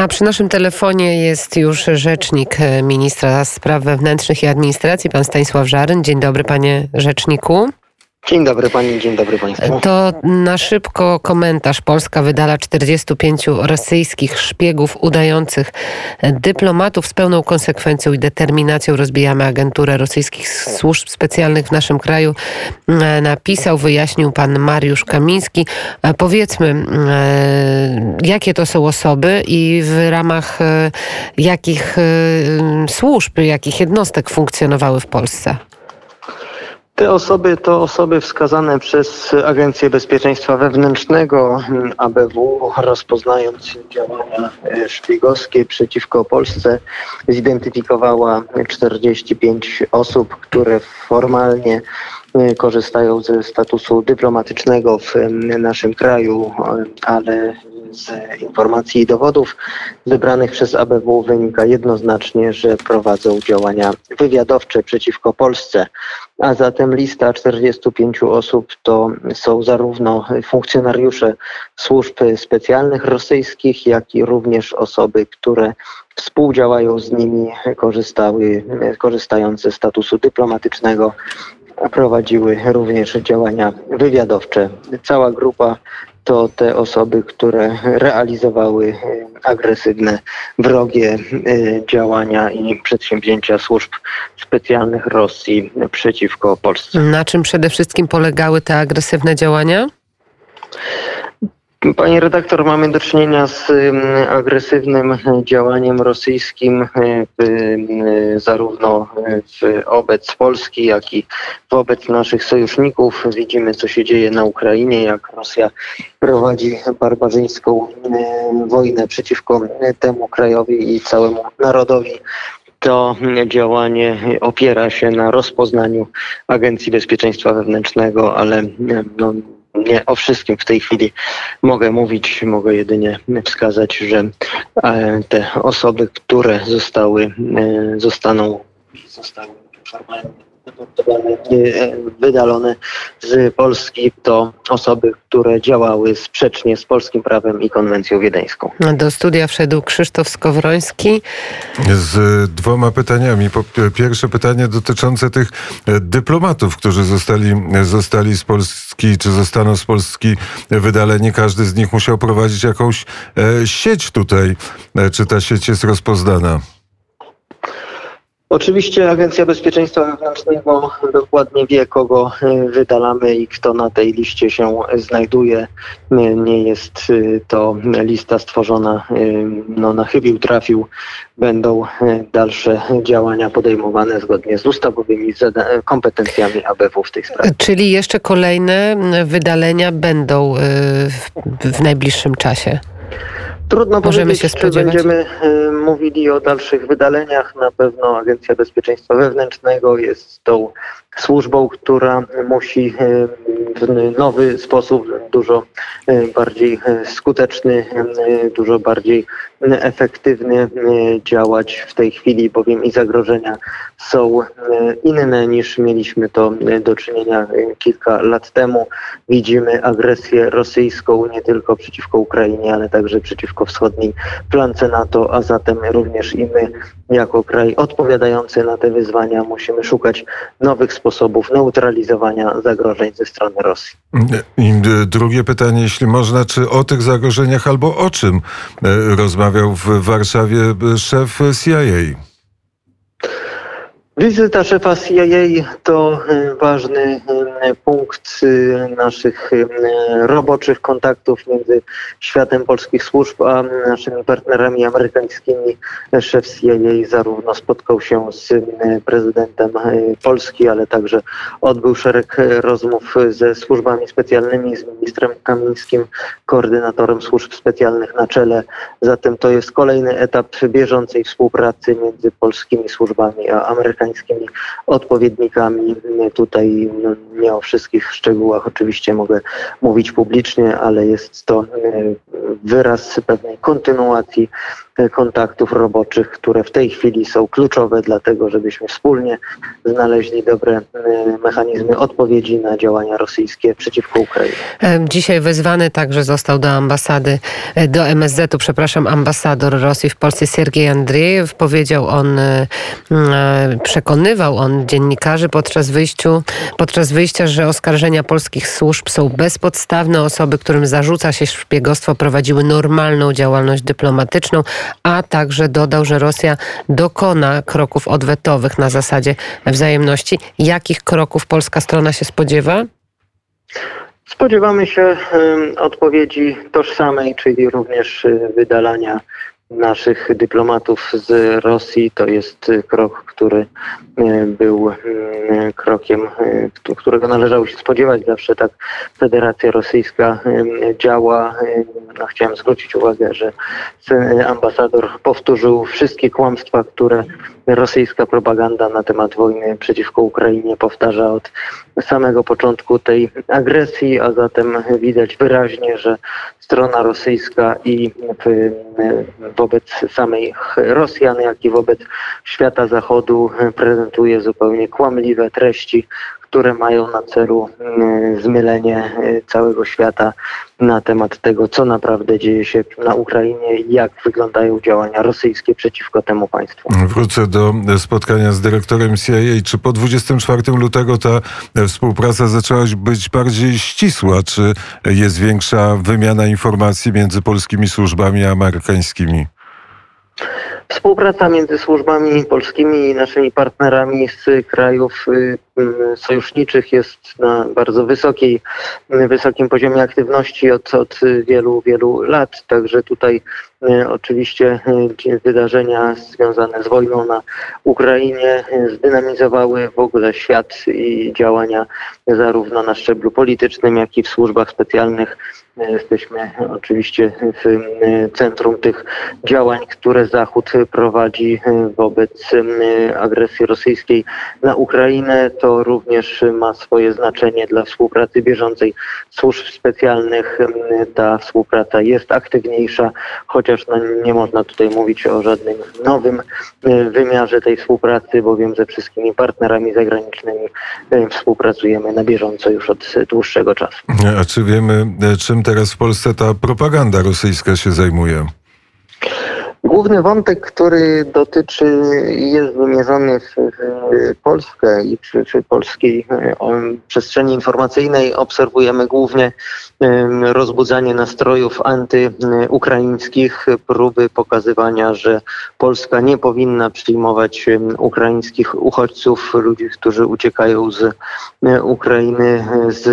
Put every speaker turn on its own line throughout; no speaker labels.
A przy naszym telefonie jest już rzecznik ministra spraw wewnętrznych i administracji, pan Stanisław Żaryn. Dzień dobry, panie rzeczniku.
Dzień dobry pani, dzień dobry państwu.
To na szybko komentarz. Polska wydala 45 rosyjskich szpiegów udających dyplomatów z pełną konsekwencją i determinacją. Rozbijamy agenturę rosyjskich służb specjalnych w naszym kraju. Napisał, wyjaśnił pan Mariusz Kamiński. Powiedzmy, jakie to są osoby i w ramach e, jakich e, służb, jakich jednostek funkcjonowały w Polsce?
Te osoby to osoby wskazane przez Agencję Bezpieczeństwa Wewnętrznego ABW, rozpoznając działania szpiegowskie przeciwko Polsce, zidentyfikowała 45 osób, które formalnie e, korzystają ze statusu dyplomatycznego w naszym kraju, ale z informacji i dowodów wybranych przez ABW wynika jednoznacznie, że prowadzą działania wywiadowcze przeciwko Polsce. A zatem lista 45 osób to są zarówno funkcjonariusze służb specjalnych rosyjskich, jak i również osoby, które współdziałają z nimi, korzystały, korzystając ze statusu dyplomatycznego prowadziły również działania wywiadowcze. Cała grupa to te osoby, które realizowały e, agresywne, wrogie e, działania i przedsięwzięcia służb specjalnych Rosji przeciwko Polsce.
Na czym przede wszystkim polegały te agresywne działania?
Panie redaktor, mamy do czynienia z agresywnym działaniem rosyjskim zarówno wobec Polski, jak i wobec naszych sojuszników. Widzimy, co się dzieje na Ukrainie, jak Rosja prowadzi barbarzyńską wojnę przeciwko temu krajowi i całemu narodowi to działanie opiera się na rozpoznaniu Agencji Bezpieczeństwa Wewnętrznego, ale no, nie o wszystkim w tej chwili mogę mówić, mogę jedynie wskazać, że e, te osoby, które zostały, e, zostaną, zostały formalnie E, wydalone z Polski to osoby, które działały sprzecznie z polskim prawem i konwencją wiedeńską.
Do studia wszedł Krzysztof Skowroński.
Z dwoma pytaniami. Pierwsze pytanie dotyczące tych e, dyplomatów, którzy zostali, zostali z Polski, czy zostaną z Polski wydaleni. Każdy z nich musiał prowadzić jakąś e, sieć tutaj. Czy ta sieć jest rozpoznana?
Oczywiście Agencja Bezpieczeństwa Wewnętrznego dokładnie wie, kogo e, wydalamy i kto na tej liście się znajduje. Nie jest e, to lista stworzona e, no, na chybił trafił. Będą dalsze działania podejmowane zgodnie z ustawowymi kompetencjami ABW w tej sprawie.
Czyli jeszcze kolejne wydalenia będą w najbliższym czasie?
Trudno Możemy powiedzieć, się spodziewać. czy będziemy y, mówili o dalszych wydaleniach. Na pewno Agencja Bezpieczeństwa Wewnętrznego jest tą służbą, która musi y, w nowy sposób, dużo y, bardziej skuteczny, dużo bardziej efektywnie działać w tej chwili, bowiem i zagrożenia są inne niż mieliśmy to do czynienia kilka lat temu. Widzimy agresję rosyjską nie tylko przeciwko Ukrainie, ale także przeciwko wschodniej flance NATO, a zatem również i my jako kraj odpowiadający na te wyzwania musimy szukać nowych sposobów neutralizowania zagrożeń ze strony Rosji.
I drugie pytanie, jeśli można, czy o tych zagrożeniach albo o czym e, rozmawiał w Warszawie szef CIA?
Wizyta szefa CIA to e, ważny e, punkt e, naszych roboczych kontaktów między światem polskich służb a naszymi partnerami amerykańskimi. Szef CIA zarówno spotkał się z prezydentem Polski, ale także odbył szereg rozmów ze służbami specjalnymi, z ministrem Kamińskim, koordynatorem służb specjalnych na czele. Zatem to jest kolejny etap bieżącej współpracy między polskimi służbami a amerykańskimi amerykańskimi odpowiednikami. Tutaj no, nie o wszystkich szczegółach oczywiście mogę mówić publicznie, ale jest to wyraz pewnej kontynuacji kontaktów roboczych, które w tej chwili są kluczowe dlatego, żebyśmy wspólnie znaleźli dobre e, mechanizmy odpowiedzi na działania rosyjskie przeciwko Ukrainie.
Dzisiaj wezwany także został do ambasady, e, do MSZ-u, przepraszam, ambasador Rosji w Polsce Siergiej Andrzejew. Powiedział on, e, przekonywał on dziennikarzy podczas, wyjściu, podczas wyjścia, że oskarżenia polskich służb są bezpodstawne. Osoby, którym zarzuca się szpiegostwo, prowadziły normalną działalność dyplomatyczną, a także dodał, że Rosja dokona kroków odwetowych na zasadzie wzajemności. Jakich kroków polska strona się spodziewa?
Spodziewamy się odpowiedzi tożsamej, czyli również y, wydalania naszych dyplomatów z Rosji. To jest krok, który e, był e, krokiem, e, którego należało się spodziewać. Zawsze tak Federacja Rosyjska działa. No, chciałem zwrócić uwagę, że ambasador powtórzył wszystkie kłamstwa, które rosyjska propaganda na temat wojny przeciwko Ukrainie powtarza od samego początku tej agresji, a zatem widać wyraźnie, że strona rosyjska i wobec samych Rosjan, jak i wobec świata zachodu prezentuje zupełnie kłamliwe treści, które mają na celu mm, zmylenie y, całego świata na temat tego, co naprawdę dzieje się na Ukrainie i jak wyglądają działania rosyjskie przeciwko temu państwu.
Wrócę do spotkania z dyrektorem CIA. Czy po 24 lutego ta współpraca zaczęła być bardziej ścisła? Czy jest większa wymiana informacji między polskimi służbami a amerykańskimi?
Współpraca między służbami polskimi i naszymi partnerami z krajów y, y, sojuszniczych jest na bardzo wysokiej, wysokim poziomie aktywności od, od wielu, wielu lat. Także tutaj oczywiście wydarzenia związane z wojną na Ukrainie zdynamizowały w ogóle świat i działania zarówno na szczeblu politycznym, jak i w służbach specjalnych Jesteśmy oczywiście w centrum tych działań, które Zachód prowadzi wobec agresji rosyjskiej na Ukrainę. To również ma swoje znaczenie dla współpracy bieżącej służb specjalnych. Ta współpraca jest aktywniejsza, chociaż no nie można tutaj mówić o żadnym nowym wymiarze tej współpracy, bowiem ze wszystkimi partnerami zagranicznymi współpracujemy na bieżąco już od dłuższego czasu.
A czy wiemy, czym teraz w Polsce ta propaganda rosyjska się zajmuje?
Główny wątek, który dotyczy i jest wymierzony w, Polskę i przy polskiej e, przestrzeni informacyjnej obserwujemy głównie rozbudzanie nastrojów antyukraińskich, próby pokazywania, że Polska nie powinna przyjmować ukraińskich uchodźców, ludzi, którzy uciekają z e, Ukrainy z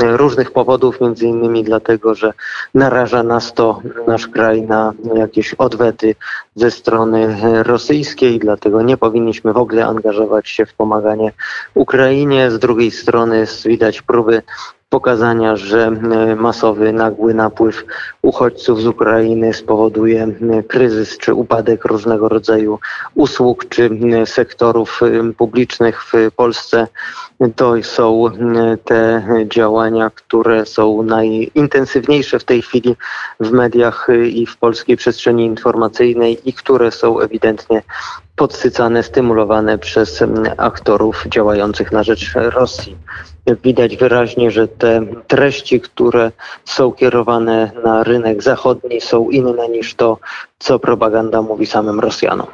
różnych powodów, między innymi dlatego, że naraża nas to, nasz kraj na jakieś odwety ze strony rosyjskiej, dlatego nie powinniśmy w ogóle angażować się w pomaganie Ukrainie. Z drugiej strony widać próby pokazania, że e, masowy, nagły napływ uchodźców z Ukrainy spowoduje kryzys czy upadek różnego rodzaju usług czy sektorów publicznych w Polsce. To są te działania, które są najintensywniejsze w tej chwili w mediach i w polskiej przestrzeni informacyjnej i które są ewidentnie podsycane, stymulowane przez aktorów działających na rzecz Rosji. Widać wyraźnie, że te treści, które są kierowane na rynek zachodni, są inne niż to, co propaganda mówi samym Rosjanom.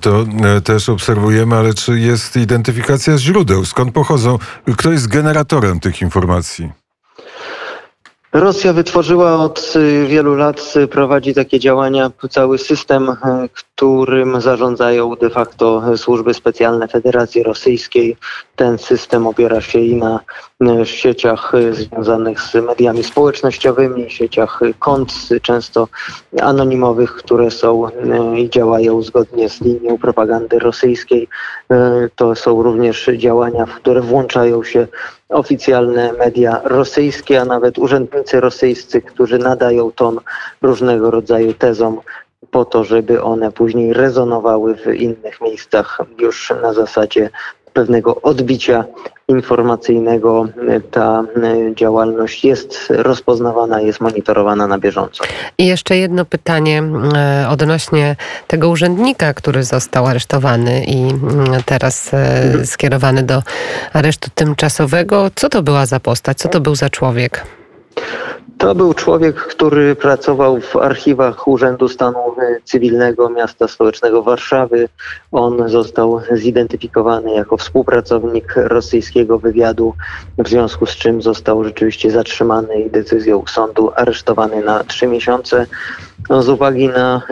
To e, też obserwujemy, ale czy jest identyfikacja źródeł? Skąd pochodzą? Kto jest generatorem tych informacji?
Rosja wytworzyła od y, wielu lat, y, prowadzi takie działania, cały system, y, którym zarządzają de facto służby specjalne Federacji Rosyjskiej. Ten system opiera się i na sieciach związanych z mediami społecznościowymi, sieciach kont, często anonimowych, które są i działają zgodnie z linią propagandy rosyjskiej. To są również działania, w które włączają się oficjalne media rosyjskie, a nawet urzędnicy rosyjscy, którzy nadają ton różnego rodzaju tezom po to, żeby one później rezonowały w innych miejscach już na zasadzie pewnego odbicia informacyjnego ta e, działalność jest rozpoznawana, jest monitorowana na bieżąco.
I jeszcze jedno pytanie e, odnośnie tego urzędnika, który został aresztowany i mm, teraz e, mhm. skierowany do aresztu tymczasowego. Co to była za postać? Co to był za człowiek?
To był człowiek, który pracował w archiwach Urzędu Stanu Cywilnego Miasta Stołecznego Warszawy. On został zidentyfikowany jako współpracownik rosyjskiego wywiadu, w związku z czym został rzeczywiście zatrzymany i decyzją sądu aresztowany na trzy miesiące. No, z uwagi na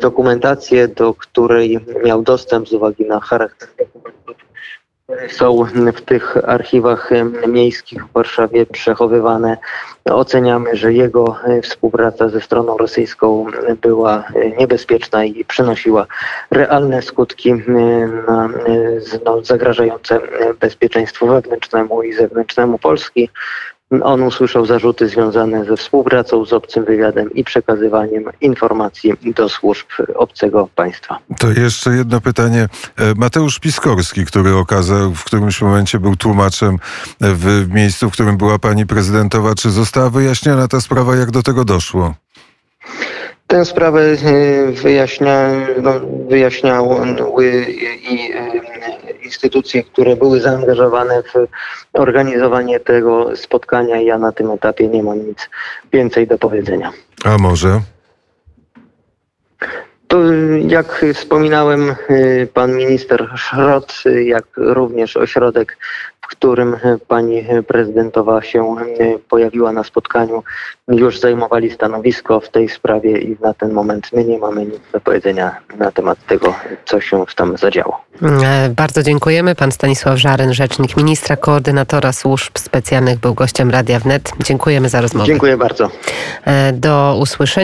dokumentację, do której miał dostęp, z uwagi na charakter są w tych archiwach miejskich w Warszawie przechowywane. Oceniamy, że jego współpraca ze stroną rosyjską była niebezpieczna i przynosiła realne skutki no, zagrażające bezpieczeństwu wewnętrznemu i zewnętrznemu Polski. On usłyszał zarzuty związane ze współpracą z obcym wywiadem i przekazywaniem informacji do służb obcego państwa.
To jeszcze jedno pytanie. E, Mateusz Piskorski, który okazał, w którymś momencie był tłumaczem w miejscu, w którym była pani prezydentowa, czy została wyjaśniona ta sprawa, jak do tego doszło?
Tę sprawę e, wyjaśnia, no, wyjaśniały i e, instytucje, które były zaangażowane w organizowanie tego spotkania. Ja na tym etapie nie mam nic więcej do powiedzenia.
A może?
To jak wspominałem, y, pan minister Szrot, jak również ośrodek, którym pani prezydentowa się y, pojawiła na spotkaniu, już zajmowali stanowisko w tej sprawie i na ten moment my nie mamy nic do powiedzenia na temat tego, co się tam zadziało.
E, bardzo dziękujemy. Pan Stanisław Żaryn, rzecznik ministra, koordynatora służb specjalnych, był gościem Radia Wnet. Dziękujemy za rozmowę.
Dziękuję bardzo.
E, do usłyszenia.